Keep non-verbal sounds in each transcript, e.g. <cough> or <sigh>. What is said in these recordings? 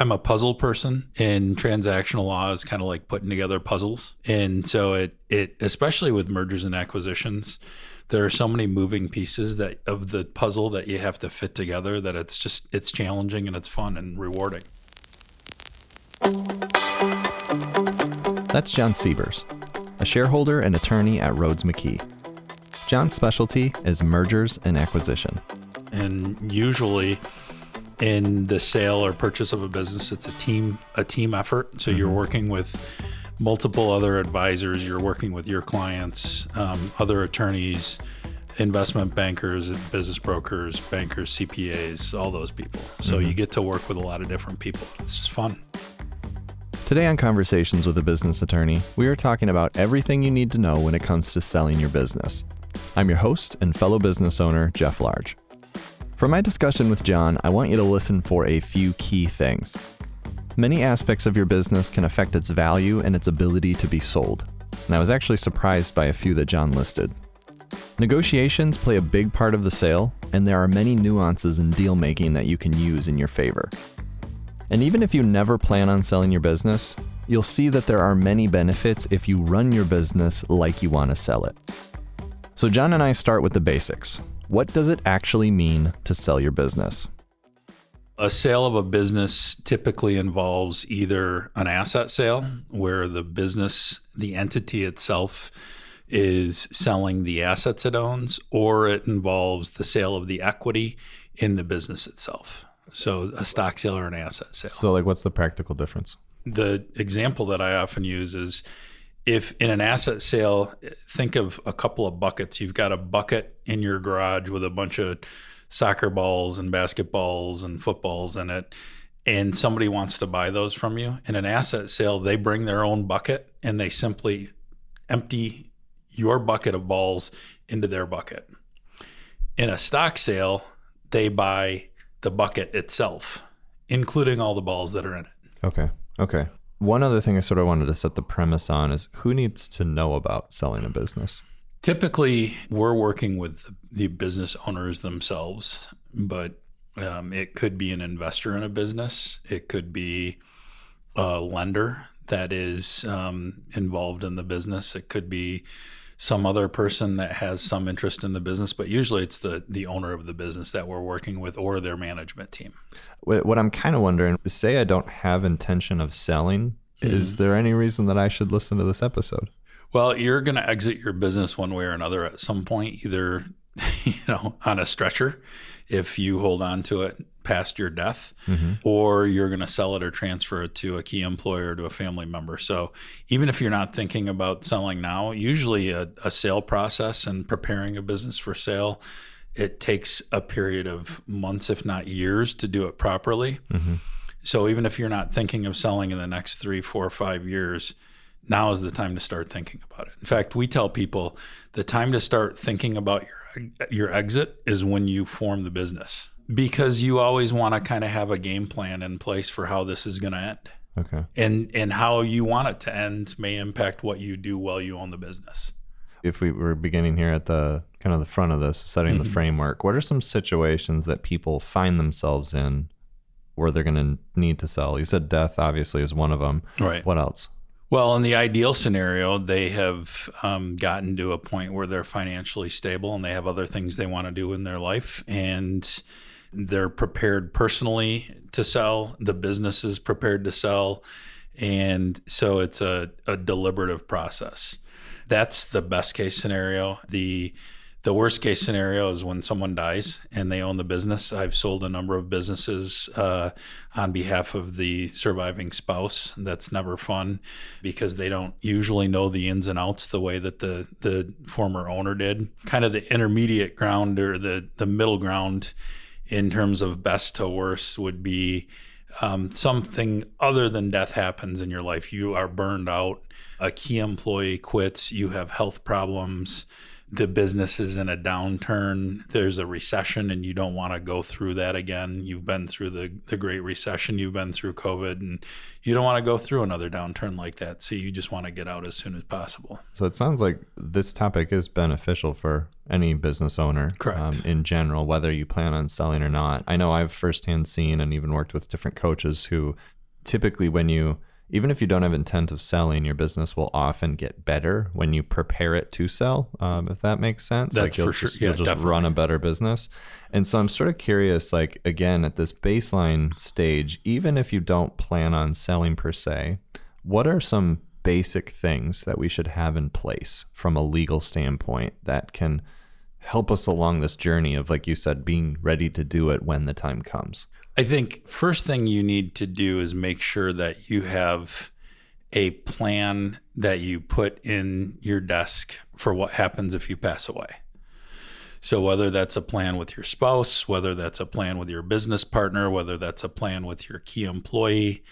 I'm a puzzle person, and transactional law is kind of like putting together puzzles. And so it it especially with mergers and acquisitions, there are so many moving pieces that of the puzzle that you have to fit together that it's just it's challenging and it's fun and rewarding. That's Jon Siebers, a shareholder and attorney at Rhoades McKee. Jon's specialty is mergers and acquisition. And usually in the sale or purchase of a business, it's a team a team effort. So mm-hmm. you're working with multiple other advisors. You're working with your clients, um, other attorneys, investment bankers, business brokers, bankers, CPAs, all those people. So mm-hmm. you get to work with a lot of different people. It's just fun. Today on Conversations with a Business Attorney, we are talking about everything you need to know when it comes to selling your business. I'm your host and fellow business owner, Jeff Large. For my discussion with Jon, I want you to listen for a few key things. Many aspects of your business can affect its value and its ability to be sold. And I was actually surprised by a few that Jon listed. Negotiations play a big part of the sale, and there are many nuances in deal making that you can use in your favor. And even if you never plan on selling your business, you'll see that there are many benefits if you run your business like you want to sell it. So, Jon and I start with the basics. What does it actually mean to sell your business? A sale of a business typically involves either an asset sale, where the business, the entity itself, is selling the assets it owns, or it involves the sale of the equity in the business itself. So a stock sale or an asset sale. So, like, what's the practical difference? The example that I often use is if in an asset sale, think of a couple of buckets. You've got a bucket in your garage with a bunch of soccer balls and basketballs and footballs in it and somebody wants to buy those from you. In an asset sale they bring their own bucket and they simply empty your bucket of balls into their bucket. In a stock sale they buy the bucket itself including all the balls that are in it. Okay okay one other thing i sort of wanted to set the premise on is who needs to know about selling a business Typically, we're working with the business owners themselves, but um, it could be an investor in a business. It could be a lender that is um, involved in the business. It could be some other person that has some interest in the business, but usually it's the the owner of the business that we're working with or their management team. What I'm kind of wondering, say I don't have intention of selling, mm-hmm. is there any reason that I should listen to this episode? Well, you're going to exit your business one way or another at some point, either <laughs> you know on a stretcher if you hold on to it past your death, mm-hmm. or you're going to sell it or transfer it to a key employer to a family member. So even if you're not thinking about selling now, usually a, a sale process and preparing a business for sale, it takes a period of months, if not years, to do it properly. Mm-hmm. So even if you're not thinking of selling in the next three, four, five years, now is the time to start thinking about it. In fact, we tell people the time to start thinking about your your exit is when you form the business because you always want to kind of have a game plan in place for how this is going to end. Okay. And and how you want it to end may impact what you do while you own the business. If we were beginning here at the kind of the front of this, setting mm-hmm. the framework, what are some situations that people find themselves in where they're going to need to sell? You said death obviously is one of them. Right. What else? Well, in the ideal scenario, they have um, gotten to a point where they're financially stable and they have other things they want to do in their life. And they're prepared personally to sell, the business is prepared to sell. And so it's a, a deliberative process. That's the best case scenario. The the worst case scenario is when someone dies and they own the business. I've sold a number of businesses uh, on behalf of the surviving spouse. That's never fun because they don't usually know the ins and outs the way that the the former owner did. Kind of the intermediate ground or the the middle ground in terms of best to worst would be um, something other than death happens in your life. You are burned out. A key employee quits. You have health problems the business is in a downturn, there's a recession, and you don't want to go through that again. You've been through the, the Great Recession, you've been through COVID, and you don't want to go through another downturn like that. So you just want to get out as soon as possible. So it sounds like this topic is beneficial for any business owner um, in general, whether you plan on selling or not. I know I've firsthand seen and even worked with different coaches who typically, when you even if you don't have intent of selling, your business will often get better when you prepare it to sell. Um, if that makes sense, that's like you'll for just, sure. Yeah, you'll just definitely. run a better business. And so I'm sort of curious, like again, at this baseline stage, even if you don't plan on selling per se, what are some basic things that we should have in place from a legal standpoint that can help us along this journey of, like you said, being ready to do it when the time comes? I think first thing you need to do is make sure that you have a plan that you put in your desk for what happens if you pass away. So whether that's a plan with your spouse, whether that's a plan with your business partner, whether that's a plan with your key employee,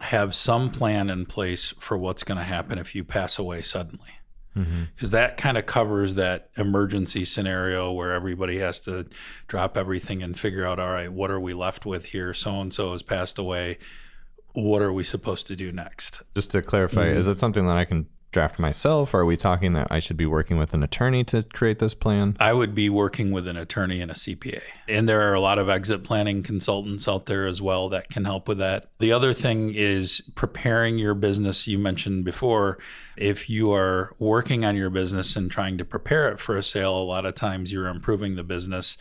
have some plan in place for what's going to happen if you pass away suddenly because mm-hmm. that kind of covers that emergency scenario where everybody has to drop everything and figure out all right what are we left with here so and so has passed away what are we supposed to do next just to clarify mm-hmm. is it something that i can draft myself? Are we talking that I should be working with an attorney to create this plan? I would be working with an attorney and a CPA. And there are a lot of exit planning consultants out there as well that can help with that. The other thing is preparing your business. You mentioned before, if you are working on your business and trying to prepare it for a sale, a lot of times you're improving the business.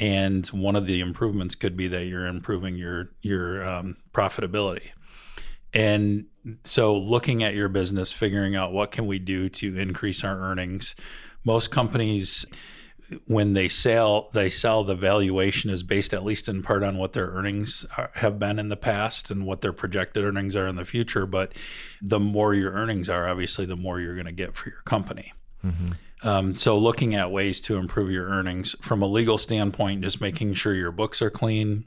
And one of the improvements could be that you're improving your your um, profitability. And so looking at your business, figuring out what can we do to increase our earnings. Most companies when they sell they sell the valuation is based at least in part on what their earnings are, have been in the past and what their projected earnings are in the future but the more your earnings are obviously the more you're going to get for your company mm-hmm. um, so looking at ways to improve your earnings from a legal standpoint just making sure your books are clean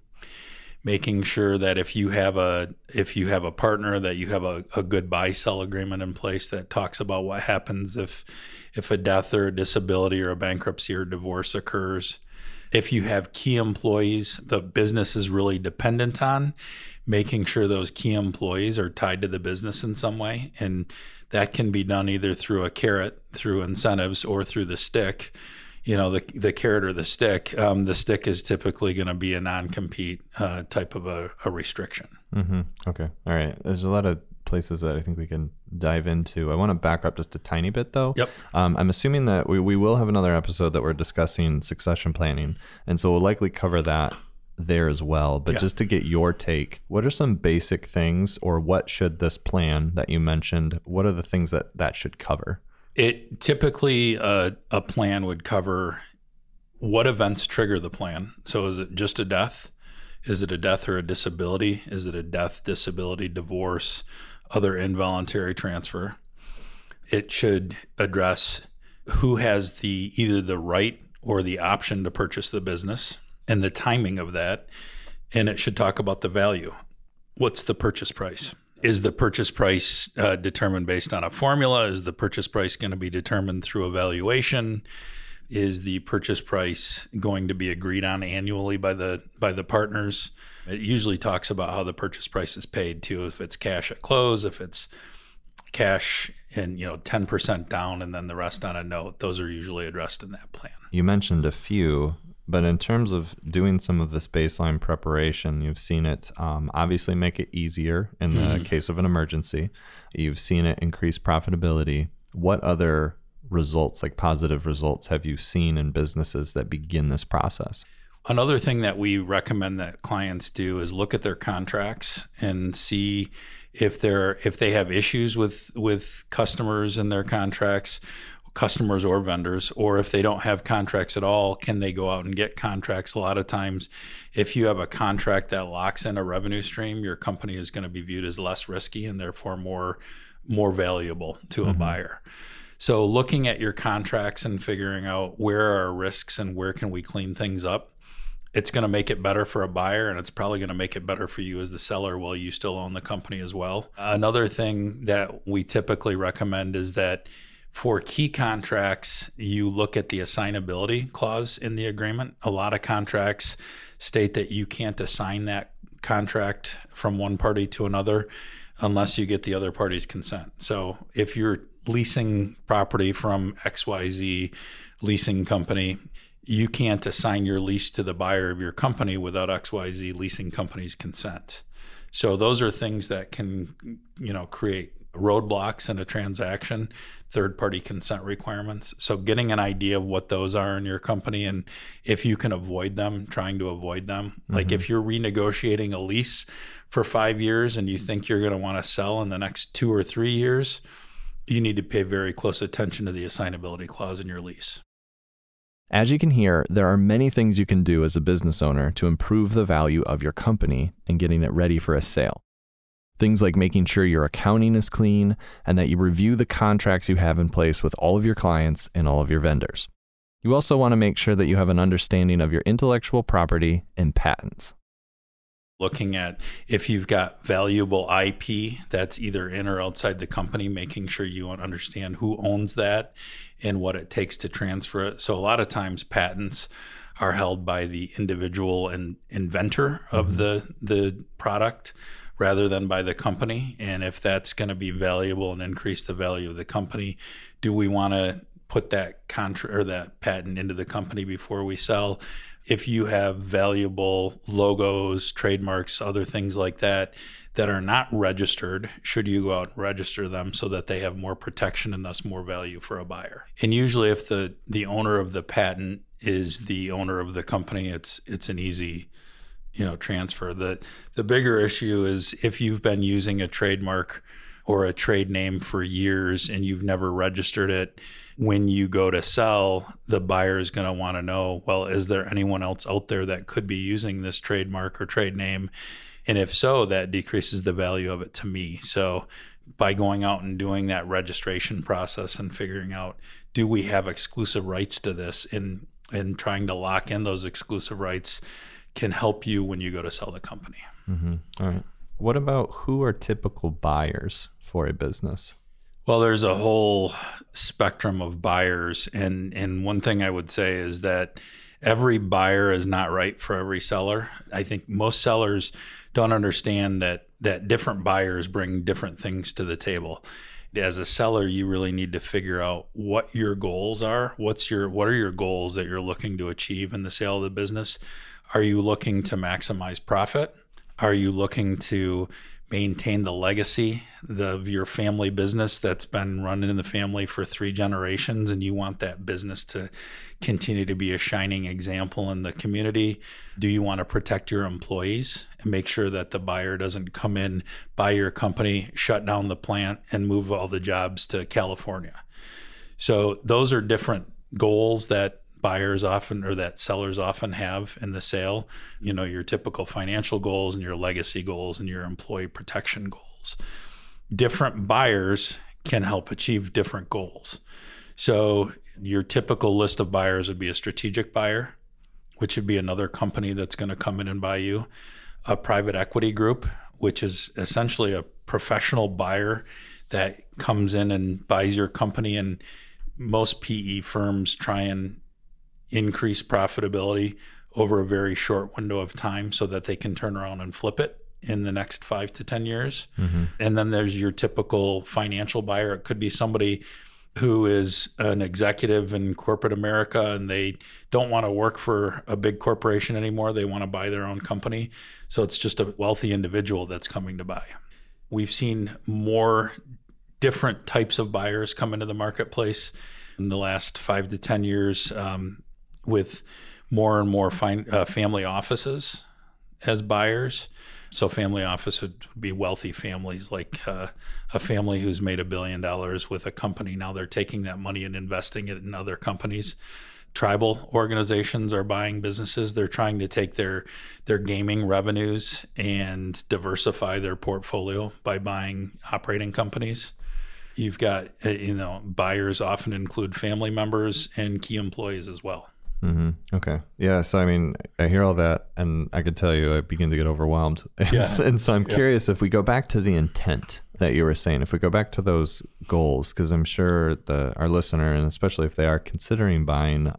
making sure that if you have a if you have a partner that you have a, a good buy sell agreement in place that talks about what happens if if a death or a disability or a bankruptcy or divorce occurs. If you have key employees the business is really dependent on making sure those key employees are tied to the business in some way. And that can be done either through a carrot through incentives or through the stick you know the the carrot or the stick. Um, the stick is typically going to be a non-compete uh, type of a, a restriction. Mm-hmm. Okay, all right. There's a lot of places that I think we can dive into. I want to back up just a tiny bit though. Yep. Um, I'm assuming that we, we will have another episode that we're discussing succession planning, and so we'll likely cover that there as well. But yeah. just to get your take, what are some basic things, or what should this plan that you mentioned? What are the things that that should cover? It typically uh, a plan would cover what events trigger the plan. So is it just a death? Is it a death or a disability? Is it a death, disability, divorce, other involuntary transfer? It should address who has the either the right or the option to purchase the business and the timing of that. And it should talk about the value. What's the purchase price? Is the purchase price uh, determined based on a formula? Is the purchase price going to be determined through evaluation? Is the purchase price going to be agreed on annually by the by the partners? It usually talks about how the purchase price is paid too. If it's cash at close, if it's cash and you know 10% down and then the rest on a note, those are usually addressed in that plan. You mentioned a few but in terms of doing some of this baseline preparation, you've seen it um, obviously make it easier in the mm. case of an emergency. You've seen it increase profitability. What other results, like positive results, have you seen in businesses that begin this process? Another thing that we recommend that clients do is look at their contracts and see if they're if they have issues with with customers in their contracts customers or vendors, or if they don't have contracts at all, can they go out and get contracts? A lot of times, if you have a contract that locks in a revenue stream, your company is going to be viewed as less risky and therefore more more valuable to mm-hmm. a buyer. So looking at your contracts and figuring out where are our risks and where can we clean things up, it's going to make it better for a buyer and it's probably going to make it better for you as the seller while you still own the company as well. Another thing that we typically recommend is that For key contracts, you look at the assignability clause in the agreement. A lot of contracts state that you can't assign that contract from one party to another unless you get the other party's consent. So if you're leasing property from XYZ leasing company, you can't assign your lease to the buyer of your company without XYZ leasing company's consent. So those are things that can, you know, create roadblocks in a transaction, third party consent requirements. So getting an idea of what those are in your company and if you can avoid them, trying to avoid them. Mm-hmm. Like if you're renegotiating a lease for 5 years and you think you're going to want to sell in the next 2 or 3 years, you need to pay very close attention to the assignability clause in your lease. As you can hear, there are many things you can do as a business owner to improve the value of your company and getting it ready for a sale. Things like making sure your accounting is clean and that you review the contracts you have in place with all of your clients and all of your vendors. You also want to make sure that you have an understanding of your intellectual property and patents looking at if you've got valuable IP that's either in or outside the company, making sure you understand who owns that and what it takes to transfer it. So a lot of times patents are held by the individual and inventor of mm-hmm. the the product rather than by the company. And if that's going to be valuable and increase the value of the company, do we want to put that contract or that patent into the company before we sell? if you have valuable logos, trademarks, other things like that that are not registered, should you go out and register them so that they have more protection and thus more value for a buyer? And usually if the the owner of the patent is the owner of the company, it's it's an easy you know transfer. The the bigger issue is if you've been using a trademark or a trade name for years and you've never registered it, when you go to sell, the buyer is going to want to know, well, is there anyone else out there that could be using this trademark or trade name? And if so, that decreases the value of it to me. So by going out and doing that registration process and figuring out, do we have exclusive rights to this and and trying to lock in those exclusive rights can help you when you go to sell the company. Mm-hmm. All right. What about who are typical buyers for a business? Well, there's a whole spectrum of buyers, and and one thing I would say is that every buyer is not right for every seller. I think most sellers don't understand that that different buyers bring different things to the table. As a seller, you really need to figure out what your goals are. What's your what are your goals that you're looking to achieve in the sale of the business? Are you looking to maximize profit? Are you looking to maintain the legacy of your family business that's been running in the family for three generations and you want that business to continue to be a shining example in the community do you want to protect your employees and make sure that the buyer doesn't come in buy your company shut down the plant and move all the jobs to california so those are different goals that buyers often or that sellers often have in the sale you know your typical financial goals and your legacy goals and your employee protection goals. Different buyers can help achieve different goals. So your typical list of buyers would be a strategic buyer which would be another company that's going to come in and buy you. A private equity group which is essentially a professional buyer that comes in and buys your company. And most PE firms try and increase profitability over a very short window of time so that they can turn around and flip it in the next five to 10 years. Mm-hmm. And then there's your typical financial buyer. It could be somebody who is an executive in corporate America and they don't want to work for a big corporation anymore. They want to buy their own company. So it's just a wealthy individual that's coming to buy. We've seen more different types of buyers come into the marketplace in the last five to 10 years. Um, with more and more fine, uh, family offices as buyers. So, family office would be wealthy families, like uh, a family who's made a billion dollars with a company. Now they're taking that money and investing it in other companies. Tribal organizations are buying businesses. They're trying to take their their gaming revenues and diversify their portfolio by buying operating companies. You've got, uh, you know, buyers often include family members and key employees as well. Mm-hmm. Okay. Yeah. So, I mean, I hear all that, and I could tell you, I begin to get overwhelmed. <laughs> And, Yeah. and so, I'm Yeah. curious if we go back to the intent that you were saying, if we go back to those goals, because I'm sure the our listener, and especially if they are considering buying,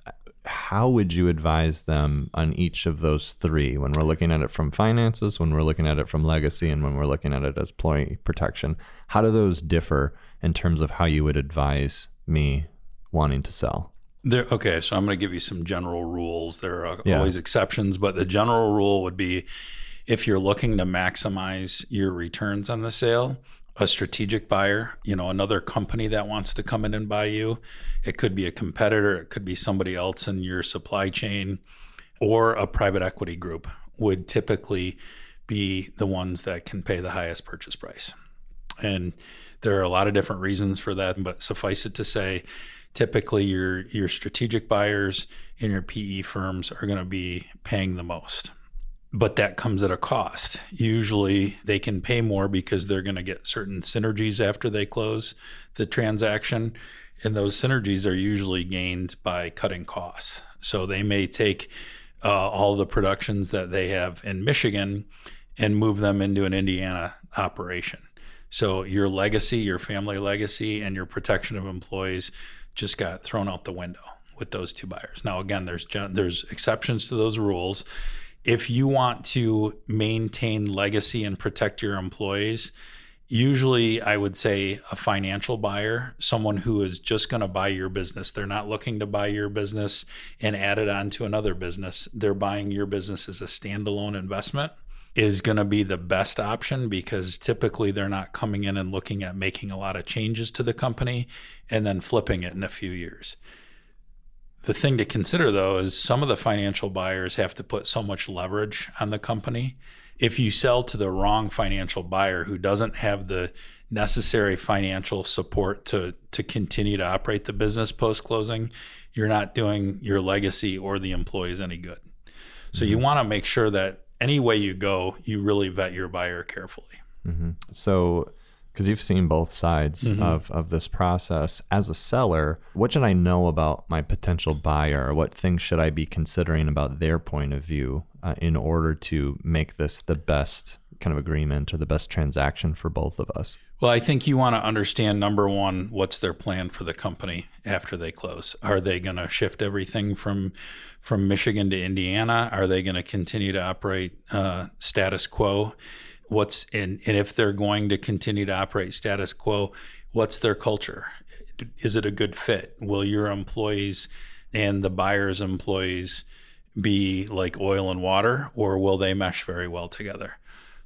how would you advise them on each of those three when we're looking at it from finances, when we're looking at it from legacy, and when we're looking at it as employee protection? How do those differ in terms of how you would advise me wanting to sell? There, okay, so I'm going to give you some general rules. There are Yeah. always exceptions, but the general rule would be if you're looking to maximize your returns on the sale, a strategic buyer, you know, another company that wants to come in and buy you, it could be a competitor, it could be somebody else in your supply chain, or a private equity group would typically be the ones that can pay the highest purchase price. And there are a lot of different reasons for that, but suffice it to say, typically your your strategic buyers and your PE firms are going to be paying the most. But that comes at a cost. Usually they can pay more because they're going to get certain synergies after they close the transaction. And those synergies are usually gained by cutting costs. So they may take uh, all the productions that they have in Michigan and move them into an Indiana operation. So your legacy, your family legacy, and your protection of employees just got thrown out the window with those two buyers. Now, again, there's there's exceptions to those rules. If you want to maintain legacy and protect your employees, usually I would say a financial buyer, someone who is just going to buy your business. They're not looking to buy your business and add it on to another business. They're buying your business as a standalone investment is going to be the best option because typically they're not coming in and looking at making a lot of changes to the company and then flipping it in a few years. The thing to consider though is some of the financial buyers have to put so much leverage on the company. If you sell to the wrong financial buyer who doesn't have the necessary financial support to to continue to operate the business post closing, you're not doing your legacy or the employees any good. So you mm-hmm. want to make sure that any way you go, you really vet your buyer carefully. hmm So, because you've seen both sides Mhm. of, of this process, as a seller, what should I know about my potential buyer? What things should I be considering about their point of view uh, in order to make this the best kind of agreement or the best transaction for both of us? Well, I think you want to understand number one, what's their plan for the company after they close? Are they going to shift everything from from Michigan to Indiana? Are they going to continue to operate uh, status quo? What's in, and if they're going to continue to operate status quo, what's their culture? Is it a good fit? Will your employees and the buyer's employees be like oil and water, or will they mesh very well together?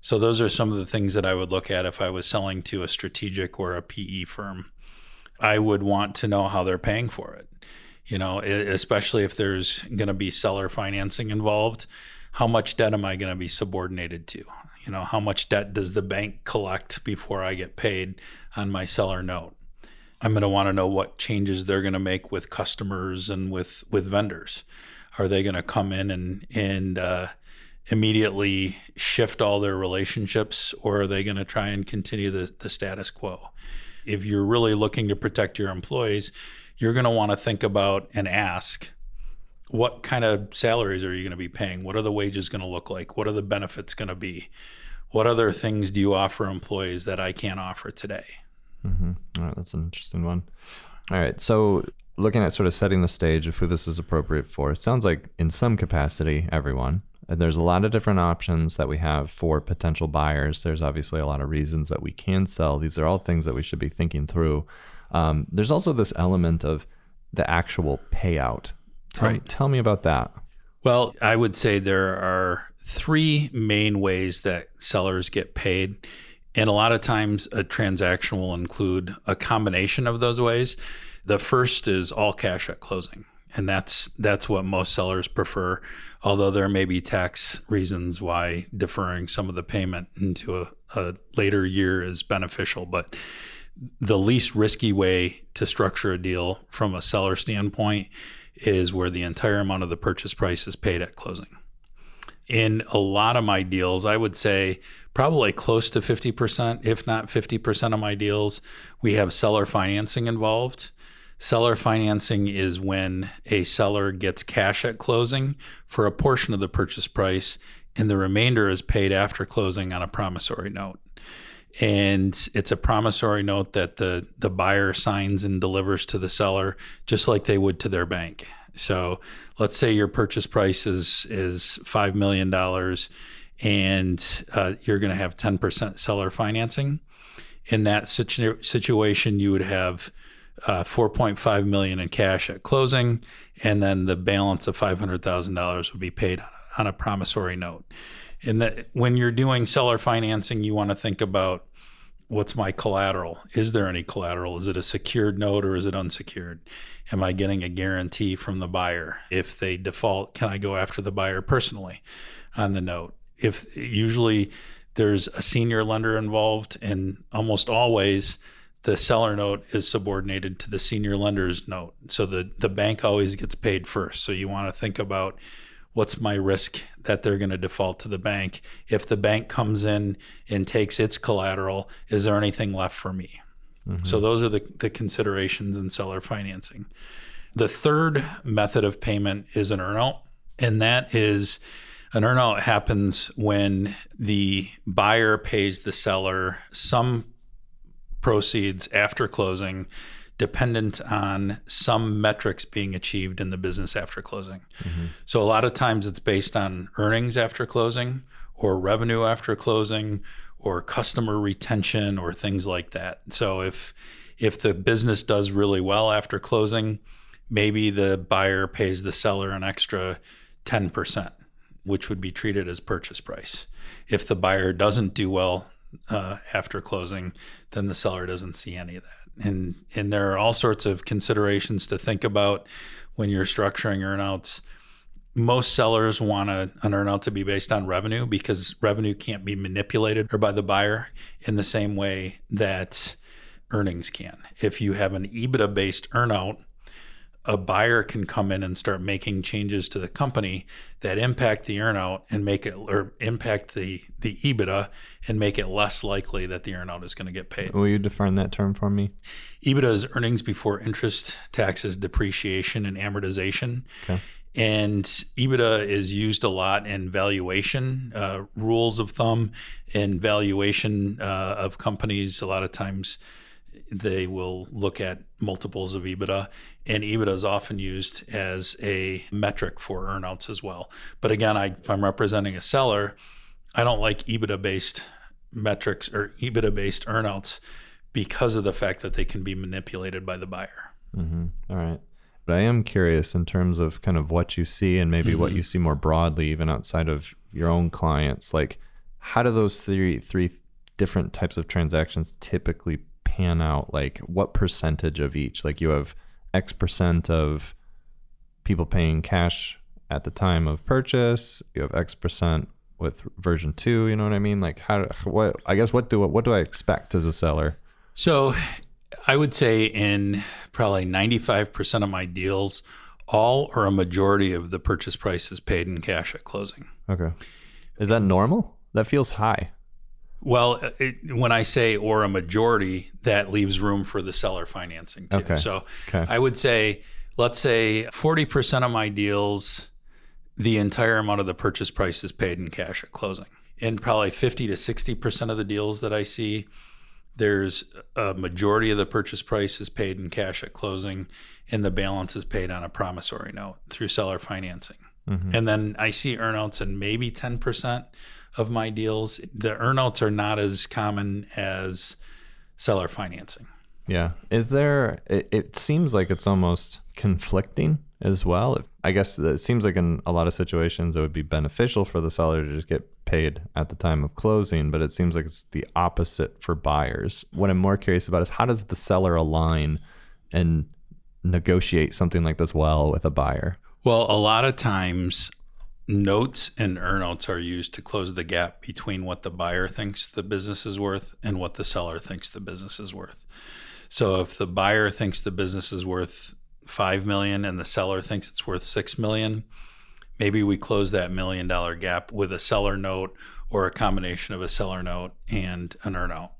So those are some of the things that I would look at if I was selling to a strategic or a PE firm. I would want to know how they're paying for it. You know, especially if there's going to be seller financing involved, how much debt am I going to be subordinated to? You know, how much debt does the bank collect before I get paid on my seller note? I'm going to want to know what changes they're going to make with customers and with with vendors. Are they going to come in and and uh, immediately shift all their relationships, or are they going to try and continue the, the status quo? If you're really looking to protect your employees, you're going to want to think about and ask what kind of salaries are you going to be paying? What are the wages going to look like? What are the benefits going to be? What other things do you offer employees that I can't offer today? Mm-hmm. All right, that's an interesting one. All right, so looking at sort of setting the stage of who this is appropriate for, it sounds like in some capacity, everyone. And there's a lot of different options that we have for potential buyers. There's obviously a lot of reasons that we can sell. These are all things that we should be thinking through. Um, there's also this element of the actual payout. Tell, Right. tell me about that. Well, I would say there are three main ways that sellers get paid. And a lot of times a transaction will include a combination of those ways. The first is all cash at closing. And that's that's what most sellers prefer, although there may be tax reasons why deferring some of the payment into a, a later year is beneficial. But the least risky way to structure a deal from a seller standpoint is where the entire amount of the purchase price is paid at closing. In a lot of my deals, I would say probably close to 50%, if not 50% of my deals, we have seller financing involved. Seller financing is when a seller gets cash at closing for a portion of the purchase price, and the remainder is paid after closing on a promissory note. And it's a promissory note that the, the buyer signs and delivers to the seller, just like they would to their bank. So let's say your purchase price is, is $5 million and uh, you're going to have 10% seller financing. In that situ- situation, you would have uh, 4.5 million in cash at closing, and then the balance of $500,000 would be paid on a promissory note. And that when you're doing seller financing, you want to think about what's my collateral? Is there any collateral? Is it a secured note or is it unsecured? Am I getting a guarantee from the buyer? If they default, can I go after the buyer personally on the note? If usually there's a senior lender involved, and almost always the seller note is subordinated to the senior lender's note. So the, the bank always gets paid first. So you want to think about what's my risk that they're going to default to the bank? If the bank comes in and takes its collateral, is there anything left for me? Mm-hmm. So those are the, the considerations in seller financing. The third method of payment is an earnout, and that is an earnout happens when the buyer pays the seller some proceeds after closing dependent on some metrics being achieved in the business after closing. Mm-hmm. So a lot of times it's based on earnings after closing or revenue after closing or customer retention or things like that. So if if the business does really well after closing, maybe the buyer pays the seller an extra 10%, which would be treated as purchase price. If the buyer doesn't do well uh, after closing, then the seller doesn't see any of that and and there are all sorts of considerations to think about when you're structuring earnouts. Most sellers want a, an earnout to be based on revenue because revenue can't be manipulated or by the buyer in the same way that earnings can. If you have an EBITDA based earnout, a buyer can come in and start making changes to the company that impact the earnout and make it or impact the the EBITDA and make it less likely that the earnout is going to get paid. Will you define that term for me? EBITDA is earnings before interest, taxes, depreciation, and amortization. Okay. And EBITDA is used a lot in valuation uh, rules of thumb and valuation uh, of companies. A lot of times they will look at multiples of EBITDA, and EBITDA is often used as a metric for earnouts as well. But again, I, if I'm representing a seller, I don't like EBITDA based metrics or EBITDA based earnouts because of the fact that they can be manipulated by the buyer. Mm-hmm. All right. But I am curious in terms of kind of what you see and maybe mm-hmm. what you see more broadly, even outside of your own clients. Like, how do those three three different types of transactions typically pan out? Like what percentage of each? Like you have X percent of people paying cash at the time of purchase. You have X percent with version two. You know what I mean? Like how? What? I guess what do what do I expect as a seller? So, I would say in probably ninety five percent of my deals, all or a majority of the purchase price is paid in cash at closing. Okay, is that normal? That feels high. Well, it, when I say or a majority, that leaves room for the seller financing too. Okay. So okay. I would say, let's say 40% of my deals, the entire amount of the purchase price is paid in cash at closing. And probably 50 to 60% of the deals that I see, there's a majority of the purchase price is paid in cash at closing, and the balance is paid on a promissory note through seller financing. Mm-hmm. And then I see earnouts in maybe 10% of my deals. The earnouts are not as common as seller financing. Yeah. Is there, it, it seems like it's almost conflicting as well. I guess it seems like in a lot of situations it would be beneficial for the seller to just get paid at the time of closing, but it seems like it's the opposite for buyers. What I'm more curious about is how does the seller align and negotiate something like this well with a buyer? Well, a lot of times notes and earnouts are used to close the gap between what the buyer thinks the business is worth and what the seller thinks the business is worth. So if the buyer thinks the business is worth 5 million and the seller thinks it's worth 6 million, maybe we close that million dollar gap with a seller note or a combination of a seller note and an earnout.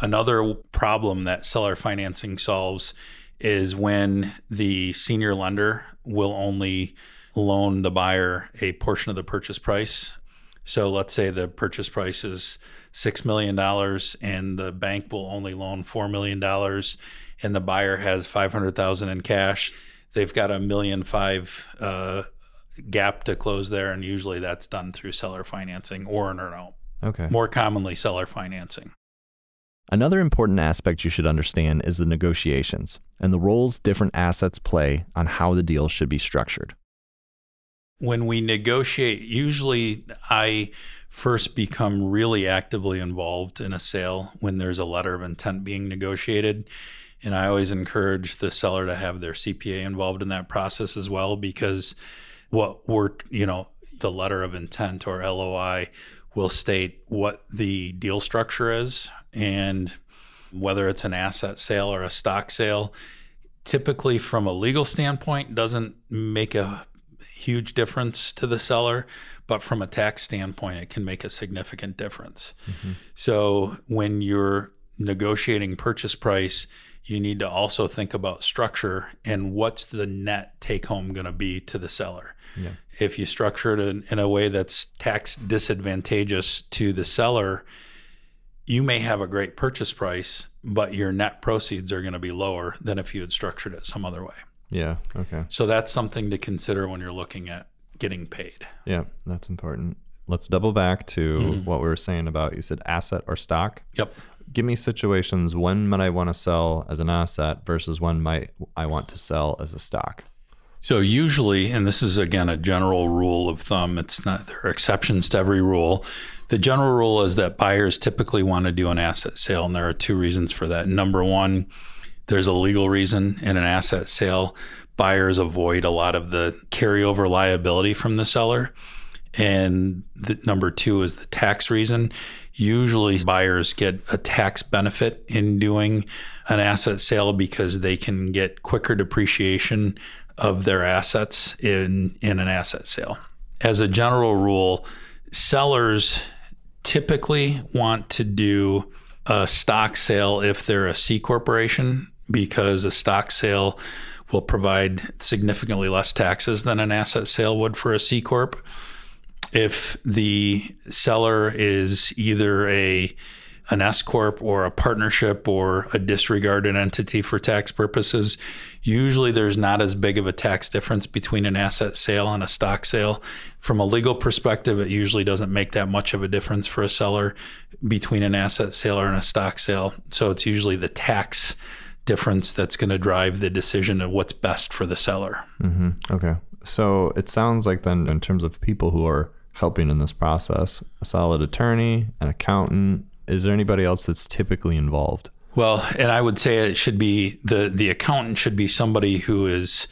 Another problem that seller financing solves is when the senior lender will only loan the buyer a portion of the purchase price. So let's say the purchase price is $6 million and the bank will only loan $4 million and the buyer has 500,000 in cash. They've got a million five uh, gap to close there. And usually that's done through seller financing or an earnout. Okay. More commonly seller financing. Another important aspect you should understand is the negotiations and the roles different assets play on how the deal should be structured. When we negotiate, usually I first become really actively involved in a sale when there's a letter of intent being negotiated. And I always encourage the seller to have their CPA involved in that process as well, because what we're, you know, the letter of intent or LOI will state what the deal structure is and whether it's an asset sale or a stock sale. Typically, from a legal standpoint, doesn't make a huge difference to the seller, but from a tax standpoint, it can make a significant difference. Mm-hmm. So when you're negotiating purchase price, you need to also think about structure and what's the net take home going to be to the seller. Yeah. If you structure it in, in a way that's tax disadvantageous to the seller, you may have a great purchase price, but your net proceeds are going to be lower than if you had structured it some other way. Yeah. Okay. So that's something to consider when you're looking at getting paid. Yeah, that's important. Let's double back to mm-hmm. what we were saying about you said asset or stock. Yep. Give me situations when might I want to sell as an asset versus when might I want to sell as a stock. So usually, and this is again a general rule of thumb, it's not there are exceptions to every rule. The general rule is that buyers typically want to do an asset sale, and there are two reasons for that. Number one, there's a legal reason in an asset sale. Buyers avoid a lot of the carryover liability from the seller. And the, number two is the tax reason. Usually, buyers get a tax benefit in doing an asset sale because they can get quicker depreciation of their assets in, in an asset sale. As a general rule, sellers typically want to do a stock sale if they're a C corporation because a stock sale will provide significantly less taxes than an asset sale would for a C corp. If the seller is either a an S corp or a partnership or a disregarded entity for tax purposes, usually there's not as big of a tax difference between an asset sale and a stock sale. From a legal perspective, it usually doesn't make that much of a difference for a seller between an asset sale and a stock sale. So it's usually the tax difference that's going to drive the decision of what's best for the seller. Mm-hmm. Okay. So it sounds like then, in terms of people who are helping in this process, a solid attorney, an accountant, is there anybody else that's typically involved? Well, and I would say it should be the the accountant should be somebody who is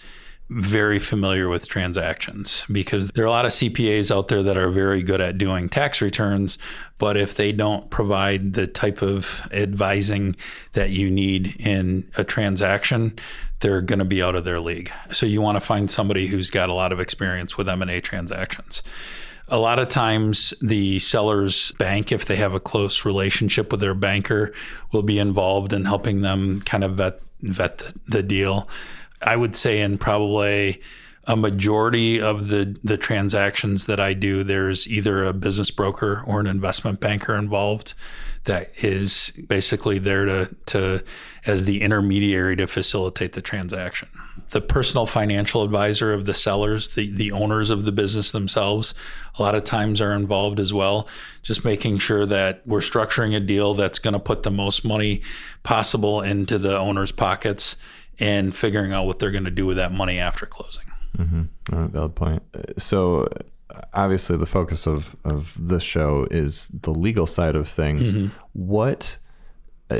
very familiar with transactions because there are a lot of CPAs out there that are very good at doing tax returns, but if they don't provide the type of advising that you need in a transaction, they're going to be out of their league. So you want to find somebody who's got a lot of experience with M&A transactions. A lot of times, the seller's bank, if they have a close relationship with their banker, will be involved in helping them kind of vet vet the, the deal. I would say in probably a majority of the the transactions that I do, there's either a business broker or an investment banker involved that is basically there to to as the intermediary to facilitate the transaction the personal financial advisor of the sellers, the, the owners of the business themselves, a lot of times are involved as well. Just making sure that we're structuring a deal that's going to put the most money possible into the owner's pockets and figuring out what they're going to do with that money after closing. Mm-hmm. valid point. So, obviously, the focus of, of this show is the legal side of things. Mm-hmm. What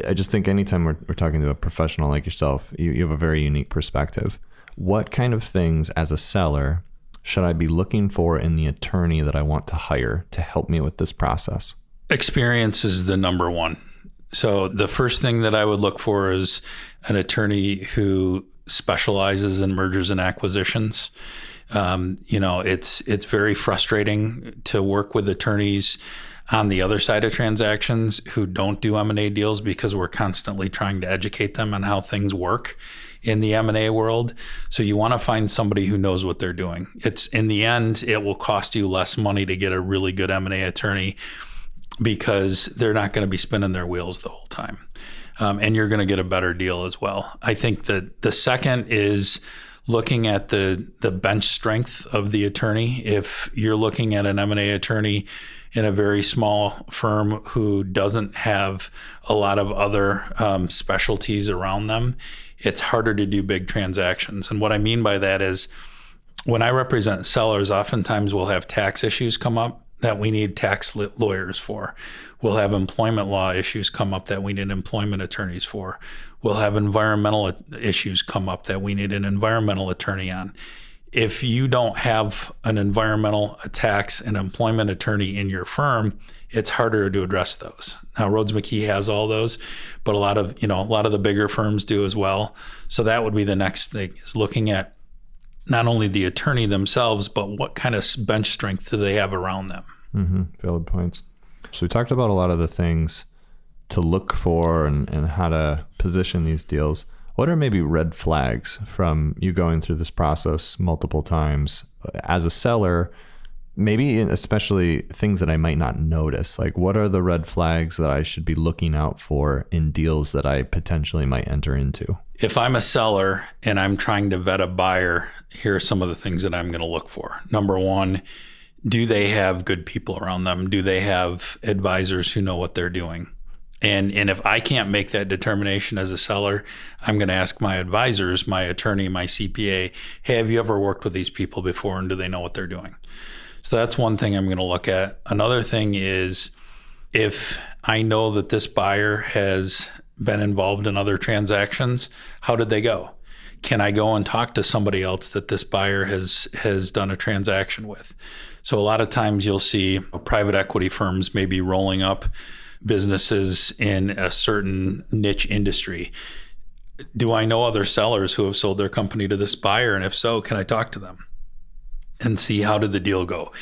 I just think anytime we're, we're talking to a professional like yourself, you, you have a very unique perspective. What kind of things as a seller should I be looking for in the attorney that I want to hire to help me with this process? Experience is the number one. So, the first thing that I would look for is an attorney who specializes in mergers and acquisitions. Um, you know, it's it's very frustrating to work with attorneys on the other side of transactions who don't do M&A deals because we're constantly trying to educate them on how things work in the M&A world. So you want to find somebody who knows what they're doing. It's in the end it will cost you less money to get a really good M&A attorney because they're not going to be spinning their wheels the whole time. Um, and you're going to get a better deal as well. I think that the second is looking at the the bench strength of the attorney. If you're looking at an M&A attorney in a very small firm who doesn't have a lot of other um, specialties around them, it's harder to do big transactions. And what I mean by that is when I represent sellers, oftentimes we'll have tax issues come up that we need tax lawyers for. We'll have employment law issues come up that we need employment attorneys for. We'll have environmental issues come up that we need an environmental attorney on. If you don't have an environmental, a tax, and employment attorney in your firm, it's harder to address those. Now Rhoades McKee has all those, but a lot of you know a lot of the bigger firms do as well. So that would be the next thing is looking at not only the attorney themselves, but what kind of bench strength do they have around them. Mm-hmm. Valid points. So we talked about a lot of the things to look for and, and how to position these deals. What are maybe red flags from you going through this process multiple times as a seller? Maybe especially things that I might not notice. Like, what are the red flags that I should be looking out for in deals that I potentially might enter into? If I'm a seller and I'm trying to vet a buyer, here are some of the things that I'm going to look for. Number one, do they have good people around them? Do they have advisors who know what they're doing? And and if I can't make that determination as a seller, I'm going to ask my advisors, my attorney, my CPA, hey, have you ever worked with these people before and do they know what they're doing? So that's one thing I'm going to look at. Another thing is if I know that this buyer has been involved in other transactions, how did they go? Can I go and talk to somebody else that this buyer has has done a transaction with? So a lot of times you'll see private equity firms maybe rolling up businesses in a certain niche industry. Do I know other sellers who have sold their company to this buyer? And if so, can I talk to them and see how did the deal go?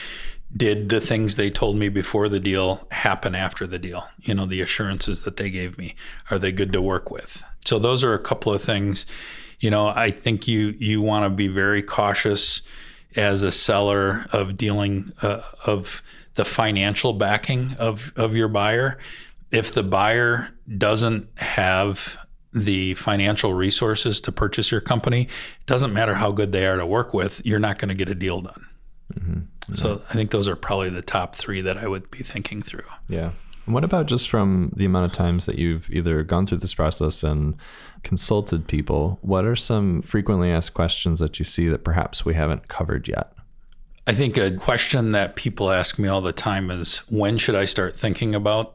Did the things they told me before the deal happen after the deal? You know, the assurances that they gave me, are they good to work with? So those are a couple of things. You know, I think you you want to be very cautious as a seller of dealing uh, of the financial backing of of your buyer. If the buyer doesn't have the financial resources to purchase your company, it doesn't matter how good they are to work with, you're not going to get a deal done. Mm-hmm. So I think those are probably the top three that I would be thinking through. Yeah. And what about just from the amount of times that you've either gone through this process and consulted people? What are some frequently asked questions that you see that perhaps we haven't covered yet? I think a question that people ask me all the time is when should I start thinking about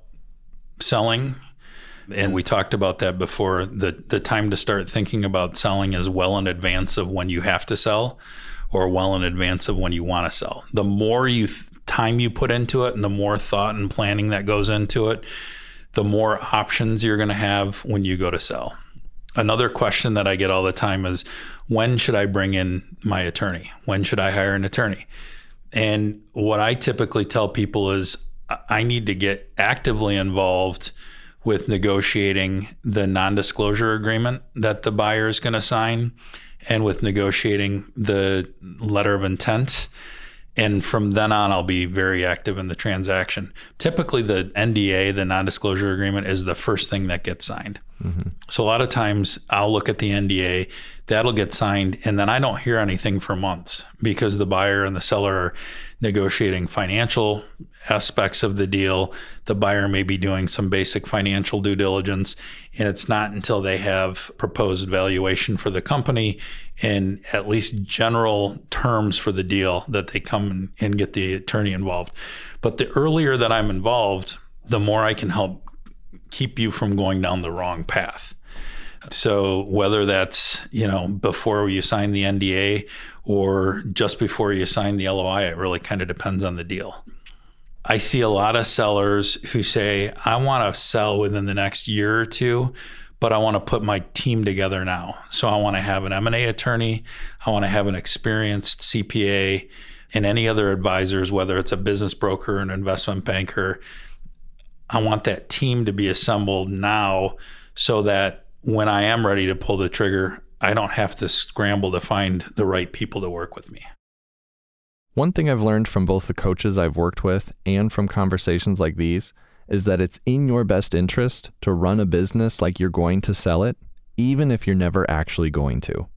selling? And we talked about that before. The the time to start thinking about selling is well in advance of when you have to sell or well in advance of when you want to sell. The more you th- time you put into it and the more thought and planning that goes into it, the more options you're going to have when you go to sell. Another question that I get all the time is when should I bring in my attorney? When should I hire an attorney? And what I typically tell people is I need to get actively involved with negotiating the non disclosure agreement that the buyer is going to sign and with negotiating the letter of intent and from then on, I'll be very active in the transaction. Typically, the NDA, the non disclosure agreement, is the first thing that gets signed. Mm-hmm. So, a lot of times I'll look at the NDA, that'll get signed, and then I don't hear anything for months because the buyer and the seller are negotiating financial aspects of the deal. The buyer may be doing some basic financial due diligence, and it's not until they have proposed valuation for the company and at least general terms for the deal that they come and get the attorney involved. But the earlier that I'm involved, the more I can help keep you from going down the wrong path. So whether that's, you know, before you sign the NDA or just before you sign the LOI, it really kind of depends on the deal. I see a lot of sellers who say, I want to sell within the next year or two, but I want to put my team together now. So I want to have an M&A attorney, I want to have an experienced CPA, and any other advisors, whether it's a business broker, an investment banker, I want that team to be assembled now so that when I am ready to pull the trigger, I don't have to scramble to find the right people to work with me. One thing I've learned from both the coaches I've worked with and from conversations like these is that it's in your best interest to run a business like you're going to sell it, even if you're never actually going to.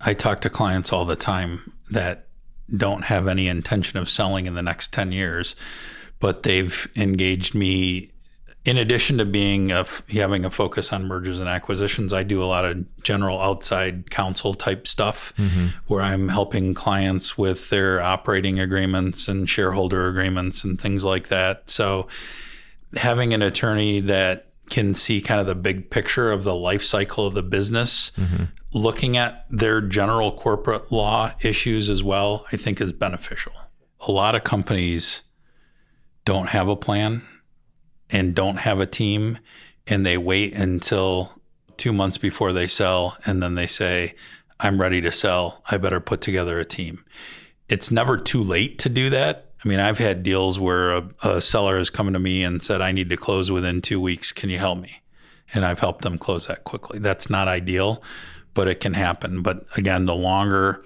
I talk to clients all the time that don't have any intention of selling in the next 10 years, but they've engaged me in addition to being a, having a focus on mergers and acquisitions, I do a lot of general outside counsel type stuff mm-hmm. where I'm helping clients with their operating agreements and shareholder agreements and things like that. So having an attorney that can see kind of the big picture of the life cycle of the business, mm-hmm. looking at their general corporate law issues as well, I think is beneficial. A lot of companies don't have a plan and don't have a team and they wait until two months before they sell and then they say, I'm ready to sell. I better put together a team. It's never too late to do that. I mean, I've had deals where a, a seller has come to me and said, I need to close within two weeks. Can you help me? And I've helped them close that quickly. That's not ideal, but it can happen. But again, the longer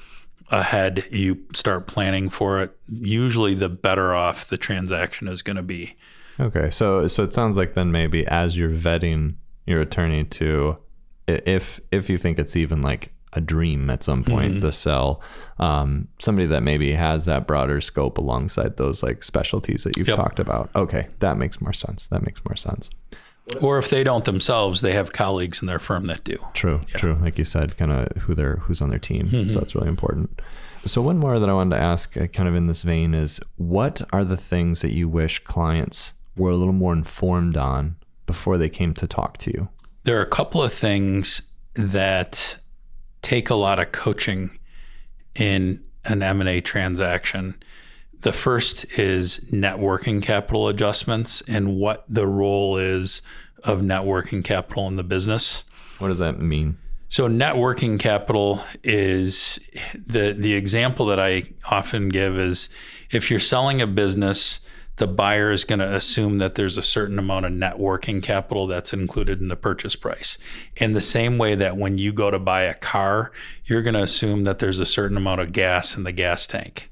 ahead you start planning for it, usually the better off the transaction is going to be. Okay, so so it sounds like then maybe as you're vetting your attorney to, if if you think it's even like a dream at some point mm-hmm. to sell, um, somebody that maybe has that broader scope alongside those like specialties that you've yep. talked about. Okay, that makes more sense. That makes more sense. Or if they don't themselves, they have colleagues in their firm that do. True, yeah. true. Like you said, kind of who they're who's on their team. Mm-hmm. So that's really important. So one more that I wanted to ask, uh, kind of in this vein, is what are the things that you wish clients were a little more informed on before they came to talk to you? There are a couple of things that take a lot of coaching in an M&A transaction. The first is net working capital adjustments and what the role is of net working capital in the business. What does that mean? So net working capital is the the example that I often give is if you're selling a business the buyer is going to assume that there's a certain amount of net working capital that's included in the purchase price. In the same way that when you go to buy a car, you're going to assume that there's a certain amount of gas in the gas tank.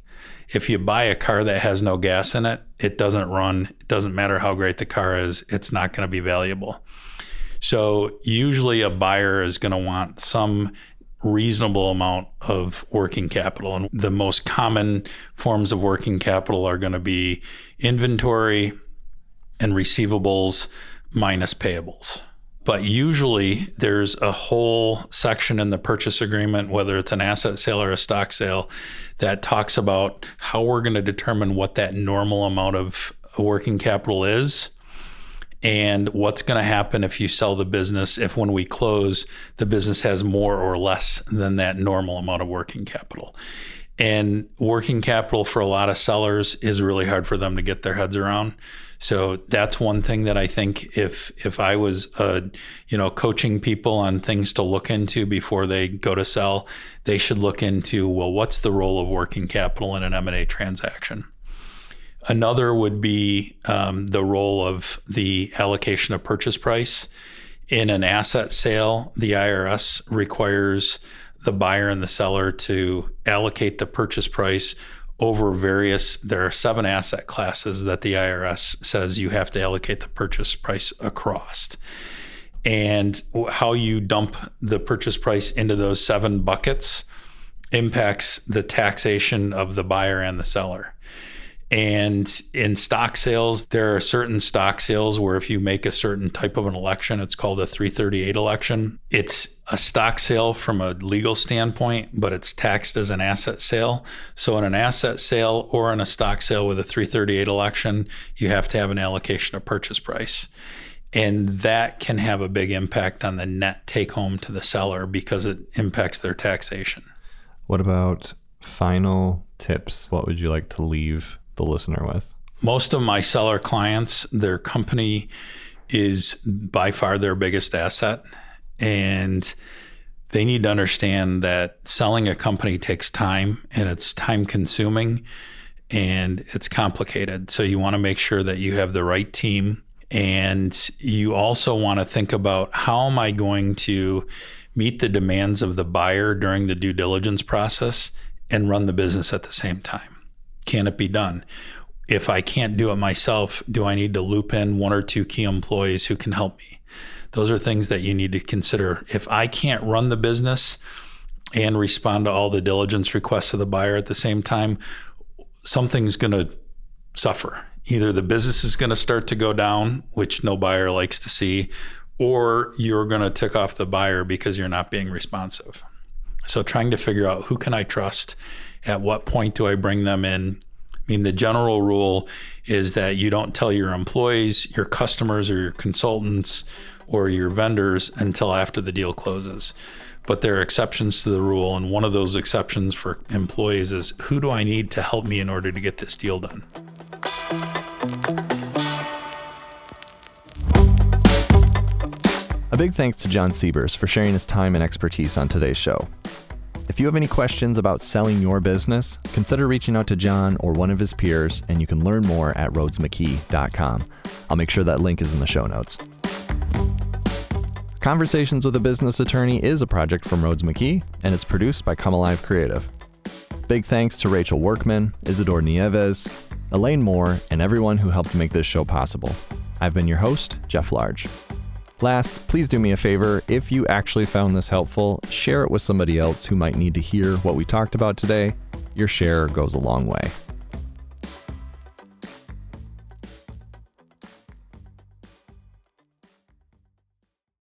If you buy a car that has no gas in it, it doesn't run. It doesn't matter how great the car is, it's not going to be valuable. So, usually a buyer is going to want some reasonable amount of working capital. And the most common forms of working capital are going to be inventory and receivables minus payables. But usually there's a whole section in the purchase agreement, whether it's an asset sale or a stock sale, that talks about how we're going to determine what that normal amount of working capital is and what's going to happen if you sell the business if when we close the business has more or less than that normal amount of working capital. And working capital for a lot of sellers is really hard for them to get their heads around so that's one thing that I think if if I was uh, you know coaching people on things to look into before they go to sell, they should look into well, what's the role of working capital in an M and A transaction? Another would be um, the role of the allocation of purchase price. In an asset sale, the IRS requires the buyer and the seller to allocate the purchase price over various there are seven asset classes that the IRS says you have to allocate the purchase price across. And how you dump the purchase price into those seven buckets impacts the taxation of the buyer and the seller and in stock sales, there are certain stock sales where if you make a certain type of an election, it's called a 338 election. It's a stock sale from a legal standpoint, but it's taxed as an asset sale. So in an asset sale or in a stock sale with a 338 election, you have to have an allocation of purchase price. And that can have a big impact on the net take home to the seller because it impacts their taxation. What about final tips? What would you like to leave the listener with? Most of my seller clients, their company is by far their biggest asset. And they need to understand that selling a company takes time and it's time consuming and it's complicated. So you want to make sure that you have the right team. And you also want to think about how am I going to meet the demands of the buyer during the due diligence process and run the business at the same time? Can it be done? If I can't do it myself, do I need to loop in one or two key employees who can help me? Those are things that you need to consider. If I can't run the business and respond to all the diligence requests of the buyer at the same time, something's going to suffer. Either the business is going to start to go down, which no buyer likes to see, or you're going to tick off the buyer because you're not being responsive. So trying to figure out who can I trust, at what point do I bring them in? I mean, the general rule is that you don't tell your employees, your customers, or your consultants or your vendors until after the deal closes. But there are exceptions to the rule, and one of those exceptions for employees is who do I need to help me in order to get this deal done? A big thanks to Jon Siebers for sharing his time and expertise on today's show. If you have any questions about selling your business, consider reaching out to John or one of his peers, and you can learn more at rhoadesmckee.com. I'll make sure that link is in the show notes. Conversations with a Business Attorney is a project from Rhoades McKee, and it's produced by Come Alive Creative. Big thanks to Rachel Workman, Isidore Nieves, Elaine Moore, and everyone who helped make this show possible. I've been your host, Jeff Large. Last, please do me a favor. If you actually found this helpful, share it with somebody else who might need to hear what we talked about today. Your share goes a long way.